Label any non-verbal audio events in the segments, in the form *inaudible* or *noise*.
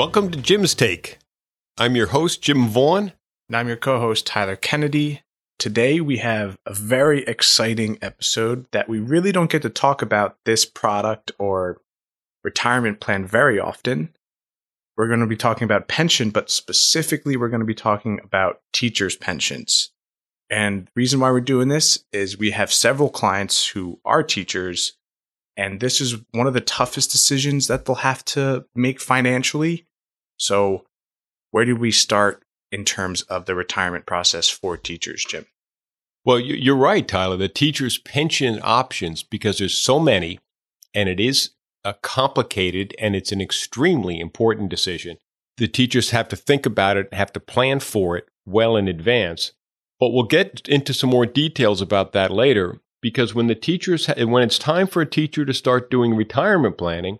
Welcome to Jim's Take. I'm your host, Jim Vaughn. And I'm your co host, Tyler Kennedy. Today, we have a very exciting episode that we really don't get to talk about this product or retirement plan very often. We're going to be talking about pension, but specifically, we're going to be talking about teachers' pensions. And the reason why we're doing this is we have several clients who are teachers, and this is one of the toughest decisions that they'll have to make financially. So, where do we start in terms of the retirement process for teachers, Jim? Well, you're right, Tyler. The teachers' pension options, because there's so many, and it is a complicated and it's an extremely important decision. The teachers have to think about it, have to plan for it well in advance. But we'll get into some more details about that later because when the teachers when it's time for a teacher to start doing retirement planning,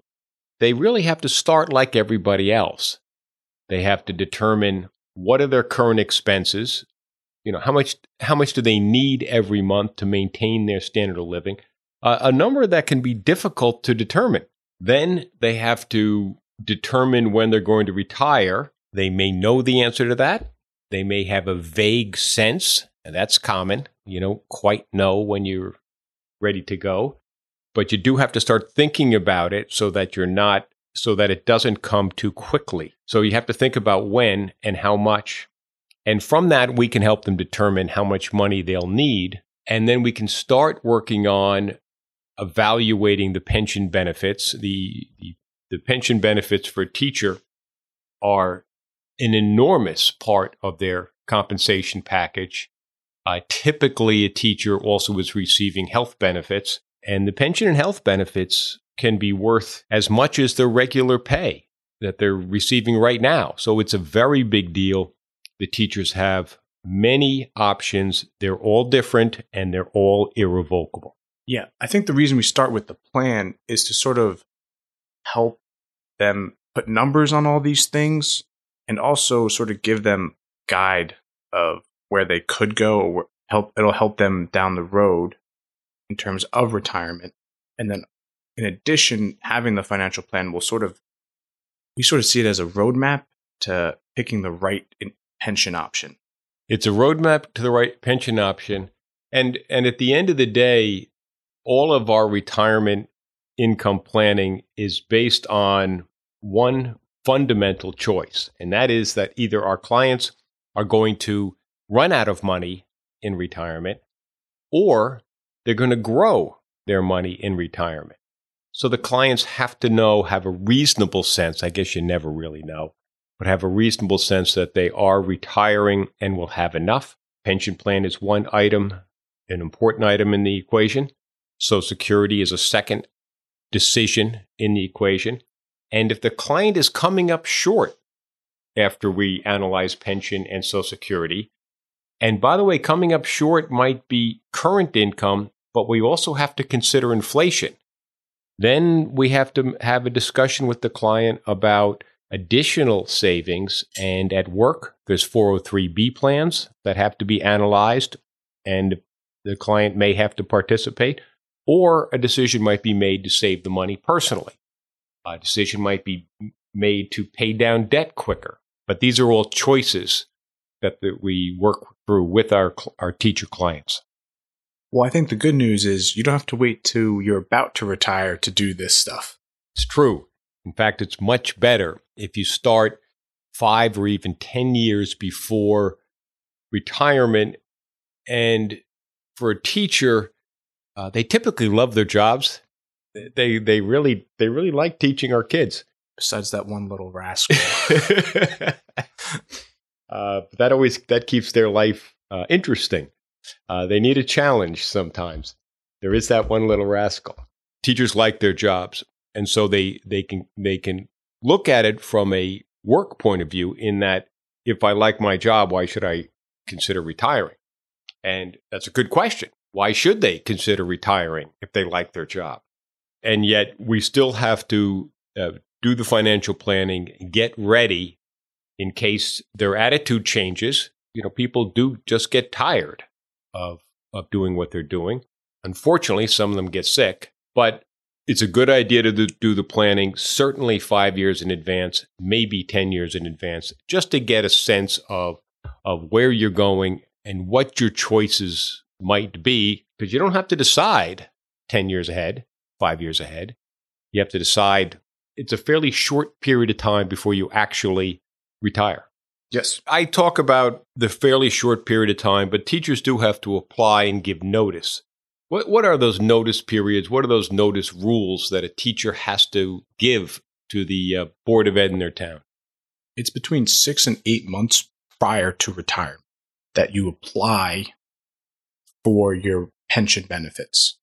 they really have to start like everybody else. They have to determine what are their current expenses, you know, how much how much do they need every month to maintain their standard of living? Uh, a number that can be difficult to determine. Then they have to determine when they're going to retire. They may know the answer to that. They may have a vague sense, and that's common. You don't quite know when you're ready to go, but you do have to start thinking about it so that you're not, so that it doesn't come too quickly. So you have to think about when and how much. And from that, we can help them determine how much money they'll need. And then we can start working on evaluating the pension benefits. The, the, the pension benefits for a teacher are an enormous part of their compensation package. Uh, typically, a teacher also is receiving health benefits, and the pension and health benefits can be worth as much as their regular pay that they're receiving right now. So it's a very big deal. The teachers have many options. They're all different and they're all irrevocable. Yeah, I think the reason we start with the plan is to sort of help them put numbers on all these things and also sort of give them guide of where they could go or help it'll help them down the road in terms of retirement and then in addition having the financial plan will sort of we sort of see it as a roadmap to picking the right pension option it's a roadmap to the right pension option and and at the end of the day all of our retirement income planning is based on one fundamental choice, and that is that either our clients are going to run out of money in retirement or they're going to grow their money in retirement. So the clients have to know, have a reasonable sense, I guess you never really know, but have a reasonable sense that they are retiring and will have enough. Pension plan is one item, an important item in the equation. Social Security is a second decision in the equation. And if the client is coming up short after we analyze pension and Social Security, and by the way, coming up short might be current income, but we also have to consider inflation. Then we have to have a discussion with the client about additional savings. And at work, there's 403B plans that have to be analyzed, and the client may have to participate, or a decision might be made to save the money personally. A decision might be made to pay down debt quicker. But these are all choices that, that we work through with our, our teacher clients. Well, I think the good news is you don't have to wait till you're about to retire to do this stuff. It's true. In fact, it's much better if you start five or even 10 years before retirement. And for a teacher, uh, they typically love their jobs they they really they really like teaching our kids. Besides that one little rascal, *laughs* uh, that always that keeps their life uh, interesting. Uh, they need a challenge sometimes. There is that one little rascal. Teachers like their jobs, and so they they can they can look at it from a work point of view. In that, if I like my job, why should I consider retiring? And that's a good question. Why should they consider retiring if they like their job? and yet we still have to uh, do the financial planning, get ready in case their attitude changes. You know, people do just get tired of of doing what they're doing. Unfortunately, some of them get sick, but it's a good idea to do the planning, certainly five years in advance, maybe 10 years in advance, just to get a sense of, of where you're going and what your choices might be, because you don't have to decide 10 years ahead, five years ahead. You have to decide it's a fairly short period of time before you actually retire. Yes. I talk about the fairly short period of time, but teachers do have to apply and give notice. What what are those notice periods? What are those notice rules that a teacher has to give to the uh, board of ed in their town? It's between six and eight months prior to retirement that you apply for your pension benefits,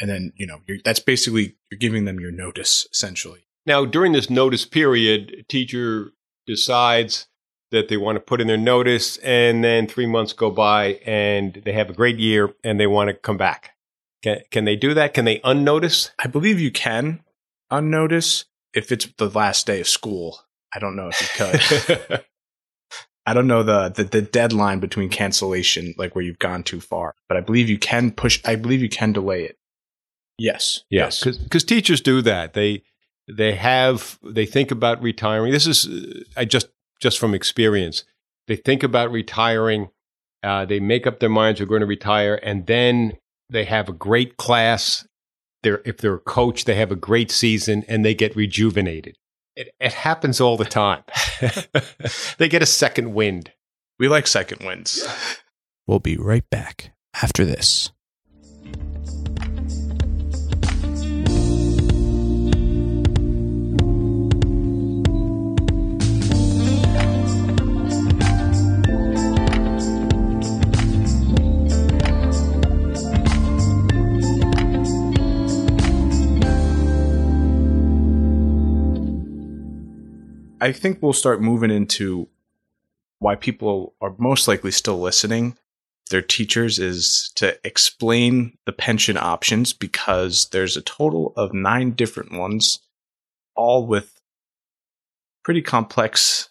and then you know that's basically you're giving them your notice essentially. Now, during this notice period, teacher decides that they want to put in their notice, and then three months go by and they have a great year and they want to come back. Can, can they do that? Can they unnotice? I believe you can unnotice if it's the last day of school. I don't know if you could. *laughs* I don't know the, the, the deadline between cancellation, like where you've gone too far, but I believe you can push. I believe you can delay it. Yes, yes, because teachers do that. They they have they think about retiring. This is I just just from experience. They think about retiring, uh, they make up their minds they're going to retire, and then they have a great class. They're, if they're a coach, they have a great season and they get rejuvenated. It, it happens all the time. *laughs* they get a second wind. We like second winds. We'll be right back after this. I think we'll start moving into why people are most likely still listening their teachers is to explain the pension options because there's a total of nine different ones, all with pretty complex,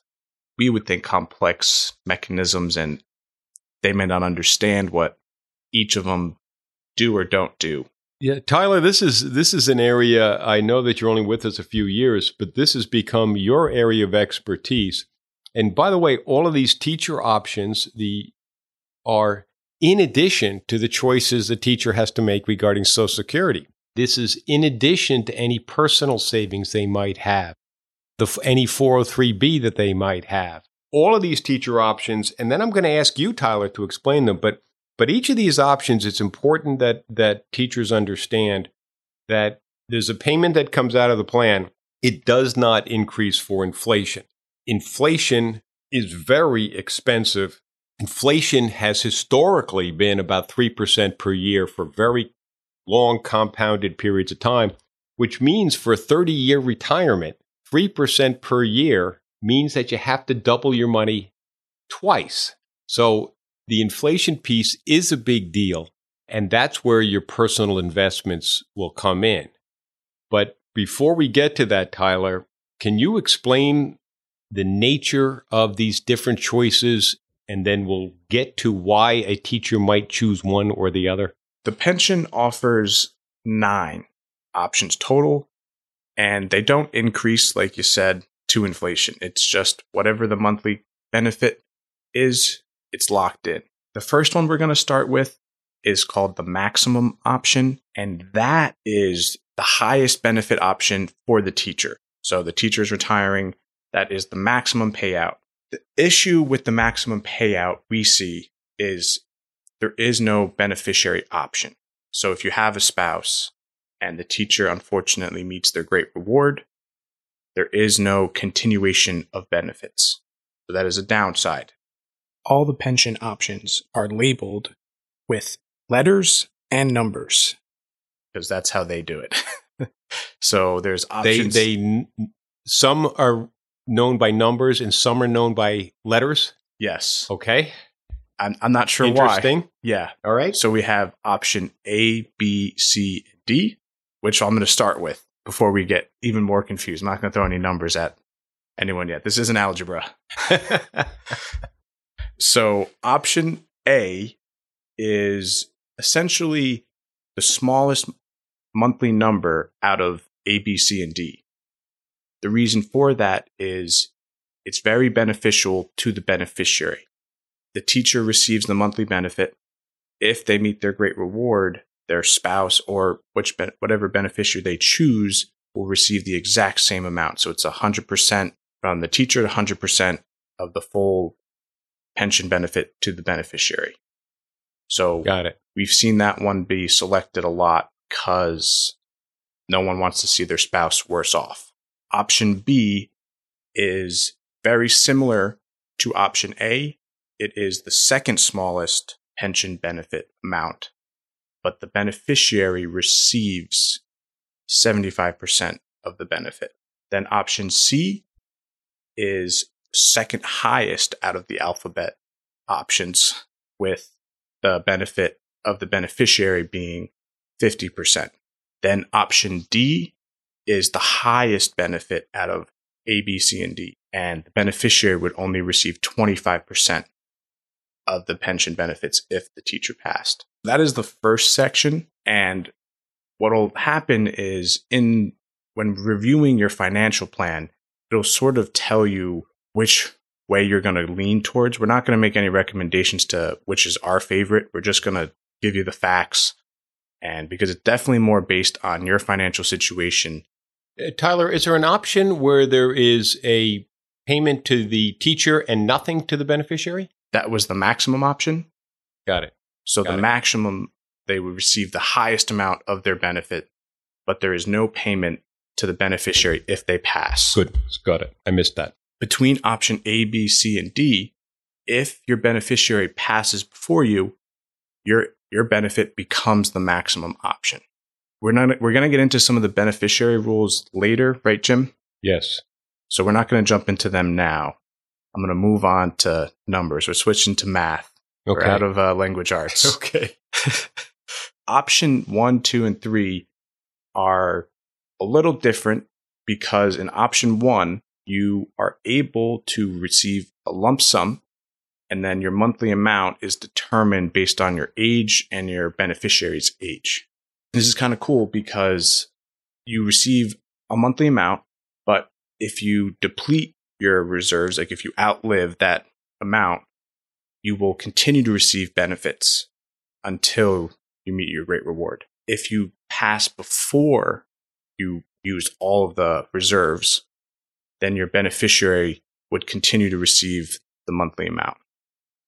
we would think complex mechanisms, and they may not understand what each of them do or don't do. Yeah, Tyler, this is this is an area I know that you're only with us a few years, but this has become your area of expertise. And by the way, all of these teacher options the are in addition to the choices the teacher has to make regarding Social Security. This is in addition to any personal savings they might have, the any 403b that they might have. All of these teacher options, and then I'm going to ask you, Tyler, to explain them. But but each of these options, it's important that that teachers understand that there's a payment that comes out of the plan. It does not increase for inflation. Inflation is very expensive. Inflation has historically been about 3% per year for very long compounded periods of time, which means for a 30 year retirement, 3% per year means that you have to double your money twice. So the inflation piece is a big deal, and that's where your personal investments will come in. But before we get to that, Tyler, can you explain the nature of these different choices? And then we'll get to why a teacher might choose one or the other. The pension offers nine options total, and they don't increase, like you said, to inflation. It's just whatever the monthly benefit is it's locked in. The first one we're going to start with is called the maximum option, and that is the highest benefit option for the teacher. So the teacher is retiring, that is the maximum payout. The issue with the maximum payout we see is there is no beneficiary option. So if you have a spouse and the teacher unfortunately meets their great reward, there is no continuation of benefits. So that is a downside all the pension options are labeled with letters and numbers because that's how they do it. *laughs* so there's options. They, they some are known by numbers and some are known by letters. Yes. Okay. I'm, I'm not sure Interesting. why. Yeah. All right. So we have option A, B, C, D, which I'm going to start with before we get even more confused. I'm not going to throw any numbers at anyone yet. This isn't algebra. *laughs* So option A is essentially the smallest monthly number out of A, B, C, and D. The reason for that is it's very beneficial to the beneficiary. The teacher receives the monthly benefit. If they meet their great reward, their spouse or which whatever beneficiary they choose will receive the exact same amount. So it's 100% from the teacher to 100% of the full pension benefit to the beneficiary. So got it. We've seen that one be selected a lot because no one wants to see their spouse worse off. Option B is very similar to option A. It is the second smallest pension benefit amount, but the beneficiary receives 75% of the benefit. Then option C is second highest out of the alphabet options with the benefit of the beneficiary being 50%. Then option D is the highest benefit out of A, B, C, and D. And the beneficiary would only receive 25% of the pension benefits if the teacher passed. That is the first section. And what'll happen is in when reviewing your financial plan, it'll sort of tell you which way you're going to lean towards. We're not going to make any recommendations to which is our favorite. We're just going to give you the facts. And because it's definitely more based on your financial situation. Uh, Tyler, is there an option where there is a payment to the teacher and nothing to the beneficiary? That was the maximum option. Got it. So Got the it. maximum, they would receive the highest amount of their benefit, but there is no payment to the beneficiary if they pass. Good. Got it. I missed that. Between option A, B, C, and D, if your beneficiary passes before you, your your benefit becomes the maximum option. We're not we're going to get into some of the beneficiary rules later, right, Jim? Yes. So we're not going to jump into them now. I'm going to move on to numbers. We're switching to math. Okay. We're out of uh, language *laughs* arts. okay. *laughs* option one, two, and three are a little different because in option one, you are able to receive a lump sum, and then your monthly amount is determined based on your age and your beneficiary's age. This is kind of cool because you receive a monthly amount, but if you deplete your reserves, like if you outlive that amount, you will continue to receive benefits until you meet your great reward. If you pass before you use all of the reserves, then your beneficiary would continue to receive the monthly amount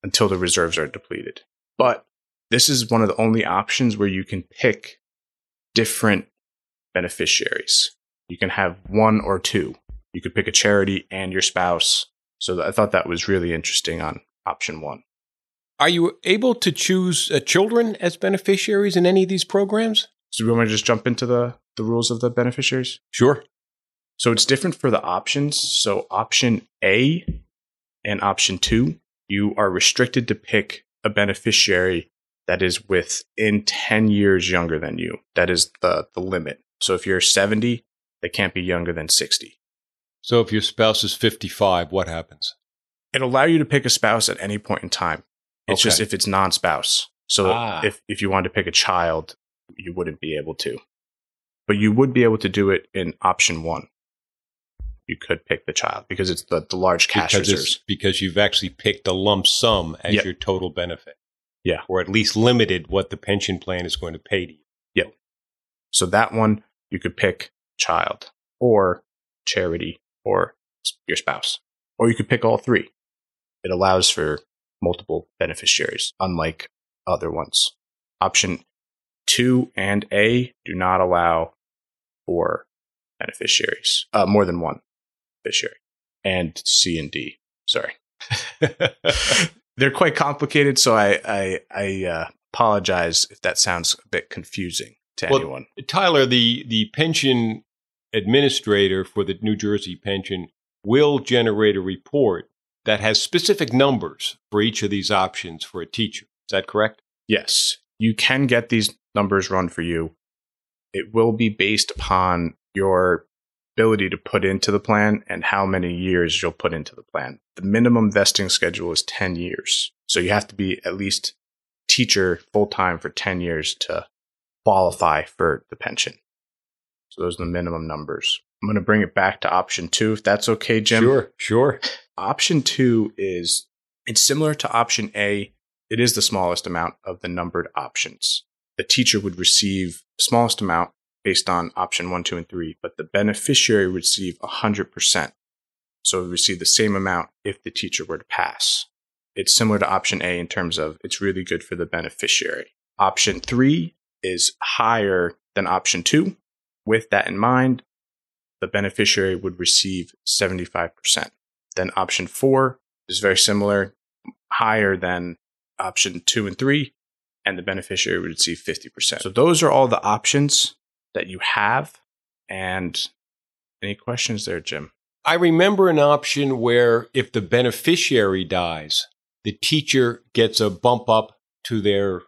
until the reserves are depleted. But this is one of the only options where you can pick different beneficiaries. You can have one or two. You could pick a charity and your spouse. So I thought that was really interesting on option one. Are you able to choose uh, children as beneficiaries in any of these programs? So we want to just jump into the, the rules of the beneficiaries? Sure. So it's different for the options. So option A and option two, you are restricted to pick a beneficiary that is within 10 years younger than you. That is the, the limit. So if you're 70, they can't be younger than 60. So if your spouse is 55, what happens? It'll allow you to pick a spouse at any point in time. It's Okay. just if it's non spouse. So Ah. if, if you wanted to pick a child, you wouldn't be able to. But you would be able to do it in option one. You could pick the child because it's the, the large cash because, reserves. because you've actually picked a lump sum as Yep. your total benefit. Yeah. Or at least limited what the pension plan is going to pay to you. Yeah. So that one you could pick child or charity or your spouse, or you could pick all three. It allows for multiple beneficiaries, unlike other ones. Option two and A do not allow for beneficiaries, uh, more than one beneficiary, and C and D. Sorry, *laughs* they're quite complicated, so I I, I uh, apologize if that sounds a bit confusing to Well, anyone. Tyler, the, the pension administrator for the New Jersey pension will generate a report that has specific numbers for each of these options for a teacher. Is that correct? Yes, you can get these numbers run for you. It will be based upon your ability to put into the plan and how many years you'll put into the plan. The minimum vesting schedule is 10 years. So you have to be at least teacher full time for 10 years to qualify for the pension. So those are the minimum numbers. I'm going to bring it back to option two, if that's okay, Jim. Sure, sure. Option two is it's similar to option A. It is the smallest amount of the numbered options. The teacher would receive the smallest amount based on option one, two, and three, but the beneficiary would receive 100%. So would receive the same amount if the teacher were to pass. It's similar to option A in terms of it's really good for the beneficiary. Option three is higher than option two. With that in mind, the beneficiary would receive 75%. Then option four is very similar, higher than option two and three, and the beneficiary would receive 50%. So those are all the options that you have. And any questions there, Jim? I remember an option where if the beneficiary dies, the teacher gets a bump up to their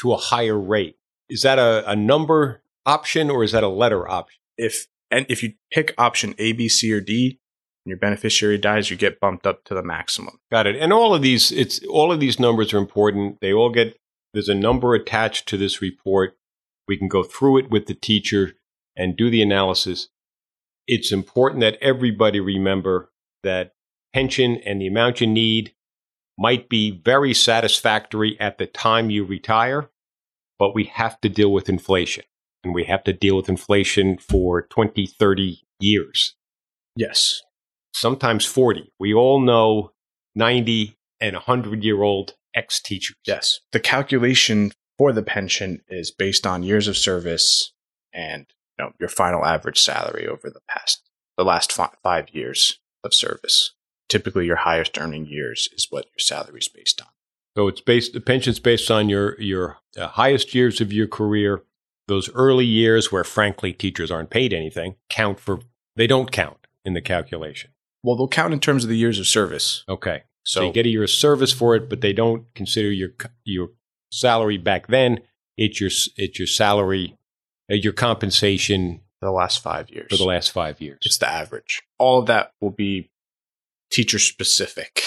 to a higher rate. Is that a, a number option or is that a letter option? If and if you pick option A, B, C, or D, and your beneficiary dies, you get bumped up to the maximum. Got it. And all of these, it's all of these numbers are important. They all get there's a number attached to this report. We can go through it with the teacher and do the analysis. It's important that everybody remember that pension and the amount you need might be very satisfactory at the time you retire, but we have to deal with inflation. And we have to deal with inflation for 20, 30 years, Yes. sometimes 40. We all know 90 and 100 year old ex teachers. Yes. The calculation for the pension is based on years of service and you know, your final average salary over the past, the last fi- five years of service. Typically, your highest earning years is what your salary is based on. So it's based the pension's based on your your uh, highest years of your career. Those early years where frankly teachers aren't paid anything count for they don't count in the calculation. Well, they'll count in terms of the years of service. Okay. So, So, you get a year of service for it, but they don't consider your your salary back then. It's your it's your salary, uh, your compensation for the last five years. for the last five years. It's the average. All of that will be teacher specific.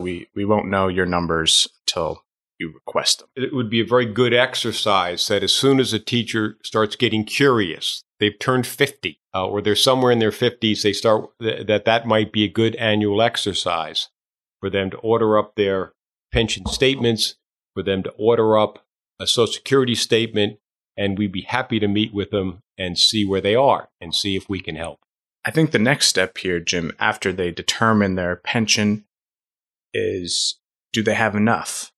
We we won't know your numbers until you request them. it would be a very good exercise that as soon as a teacher starts getting curious, they've turned 50 uh, or they're somewhere in their 50s, they start th- that that might be a good annual exercise for them to order up their pension statements, for them to order up a social security statement, and we'd be happy to meet with them and see where they are and see if we can help. I think the next step here, Jim, after they determine their pension, is do they have enough?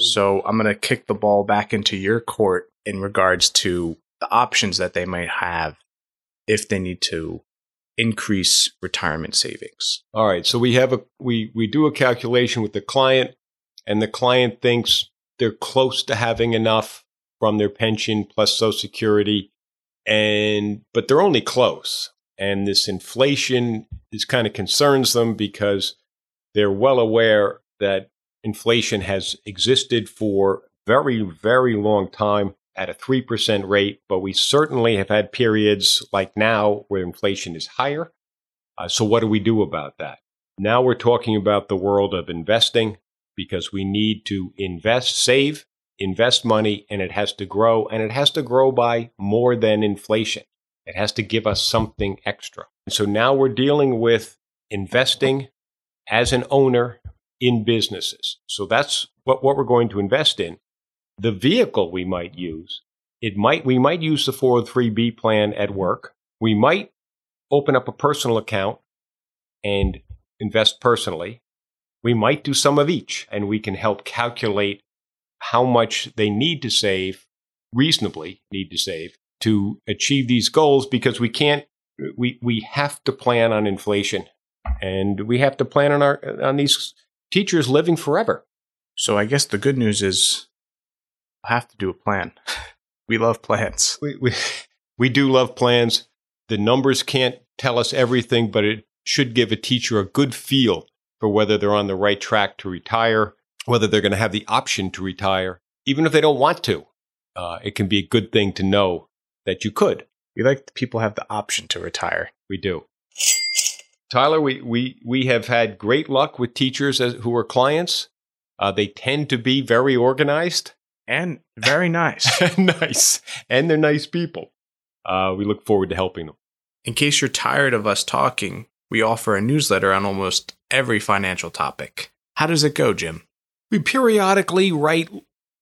So I'm going to kick the ball back into your court in regards to the options that they might have if they need to increase retirement savings. All right. So we have a we we do a calculation with the client, and the client thinks they're close to having enough from their pension plus Social Security, and but they're only close. And this inflation is kind of concerns them because they're well aware that inflation has existed for very very long time at a 3% rate, but we certainly have had periods like now where inflation is higher. Uh, so, what do we do about that? Now we're talking about the world of investing because we need to invest, save, invest money, and it has to grow, and it has to grow by more than inflation. It has to give us something extra. And so now we're dealing with investing as an owner in businesses. So that's what, what we're going to invest in. The vehicle we might use, it might we might use the 403b plan at work. We might open up a personal account and invest personally. We might do some of each and we can help calculate how much they need to save, reasonably need to save to achieve these goals because we can't we we have to plan on inflation and we have to plan on our on these teachers living forever. So I guess the good news is I have to do a plan. *laughs* we love plans. We, we we do love plans. The numbers can't tell us everything, but it should give a teacher a good feel for whether they're on the right track to retire, whether they're going to have the option to retire, even if they don't want to. Uh, it can be a good thing to know that you could. We like people have the option to retire. We do. Tyler, we, we, we have had great luck with teachers as, who are clients. Uh, they tend to be very organized. And very nice. *laughs* nice. And they're nice people. Uh, we look forward to helping them. In case you're tired of us talking, we offer a newsletter on almost every financial topic. How does it go, Jim? We periodically write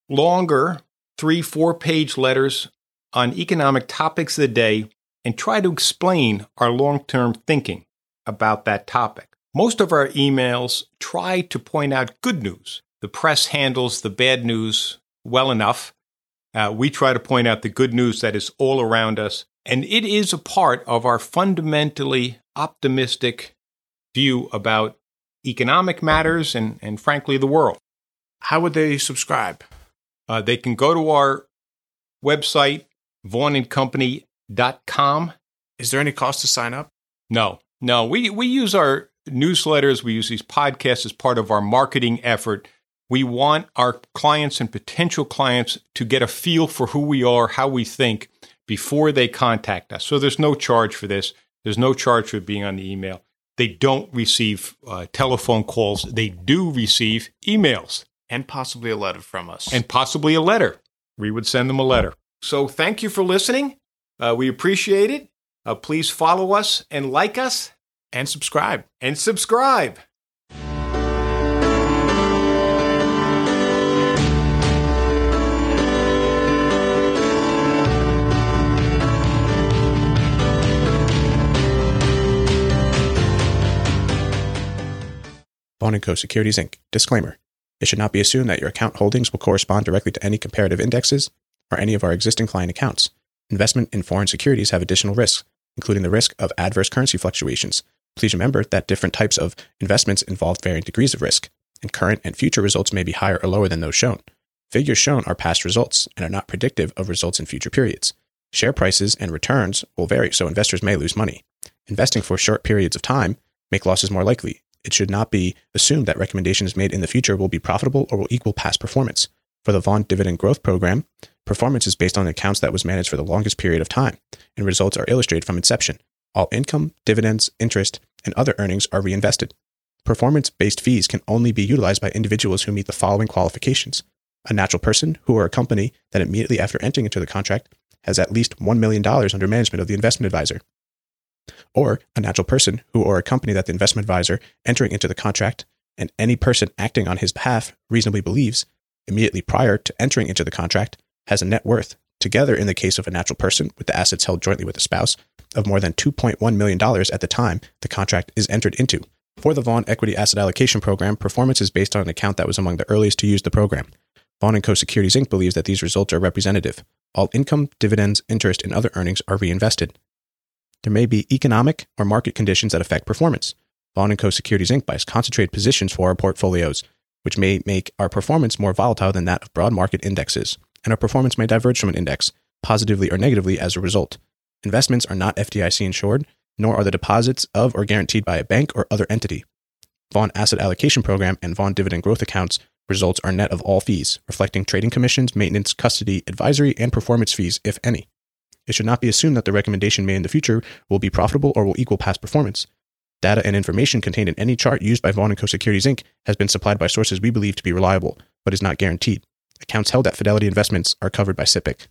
longer, three, four page letters on economic topics of the day and try to explain our long term thinking about that topic. Most of our emails try to point out good news. The press handles the bad news well enough. Uh, we try to point out the good news that is all around us. And it is a part of our fundamentally optimistic view about economic matters and, and frankly, the world. How would they subscribe? Uh, they can go to our website, vaughnandcompany.com. Is there any cost to sign up? No, no. We, we use our newsletters, we use these podcasts as part of our marketing effort. We want our clients and potential clients to get a feel for who we are, how we think before they contact us. So there's no charge for this. There's no charge for being on the email. They don't receive uh, telephone calls. They do receive emails. And possibly a letter from us. And possibly a letter. We would send them a letter. So thank you for listening. Uh, we appreciate it. Uh, please follow us and like us. And subscribe. And subscribe. Vaughn & Co. Securities Inc. Disclaimer. It should not be assumed that your account holdings will correspond directly to any comparative indexes or any of our existing client accounts. Investment in foreign securities have additional risks, including the risk of adverse currency fluctuations. Please remember that different types of investments involve varying degrees of risk, and current and future results may be higher or lower than those shown. Figures shown are past results and are not predictive of results in future periods. Share prices and returns will vary, so investors may lose money. Investing for short periods of time make losses more likely, it should not be assumed that recommendations made in the future will be profitable or will equal past performance. For the Vaughn Dividend Growth Program, performance is based on accounts that was managed for the longest period of time, and results are illustrated from inception. All income, dividends, interest, and other earnings are reinvested. Performance based fees can only be utilized by individuals who meet the following qualifications a natural person who or a company that immediately after entering into the contract has at least $1 million under management of the investment advisor, or a natural person who or a company that the investment advisor entering into the contract and any person acting on his behalf reasonably believes immediately prior to entering into the contract has a net worth, together in the case of a natural person with the assets held jointly with a spouse, of more than $2.1 million at the time the contract is entered into. For the Vaughn Equity Asset Allocation Program, performance is based on an account that was among the earliest to use the program. Vaughn & Co. Securities Inc. believes that these results are representative. All income, dividends, interest, and other earnings are reinvested. There may be economic or market conditions that affect performance. Vaughn & Co. Securities Inc. buys concentrated positions for our portfolios, which may make our performance more volatile than that of broad market indexes, and our performance may diverge from an index, positively or negatively as a result. Investments are not FDIC insured, nor are the deposits of or guaranteed by a bank or other entity. Vaughn Asset Allocation Program and Vaughn Dividend Growth Accounts results are net of all fees, reflecting trading commissions, maintenance, custody, advisory, and performance fees, if any. It should not be assumed that the recommendation made in the future will be profitable or will equal past performance. Data and information contained in any chart used by Vaughn & Co. Securities Inc. has been supplied by sources we believe to be reliable, but is not guaranteed. Accounts held at Fidelity Investments are covered by SIPC.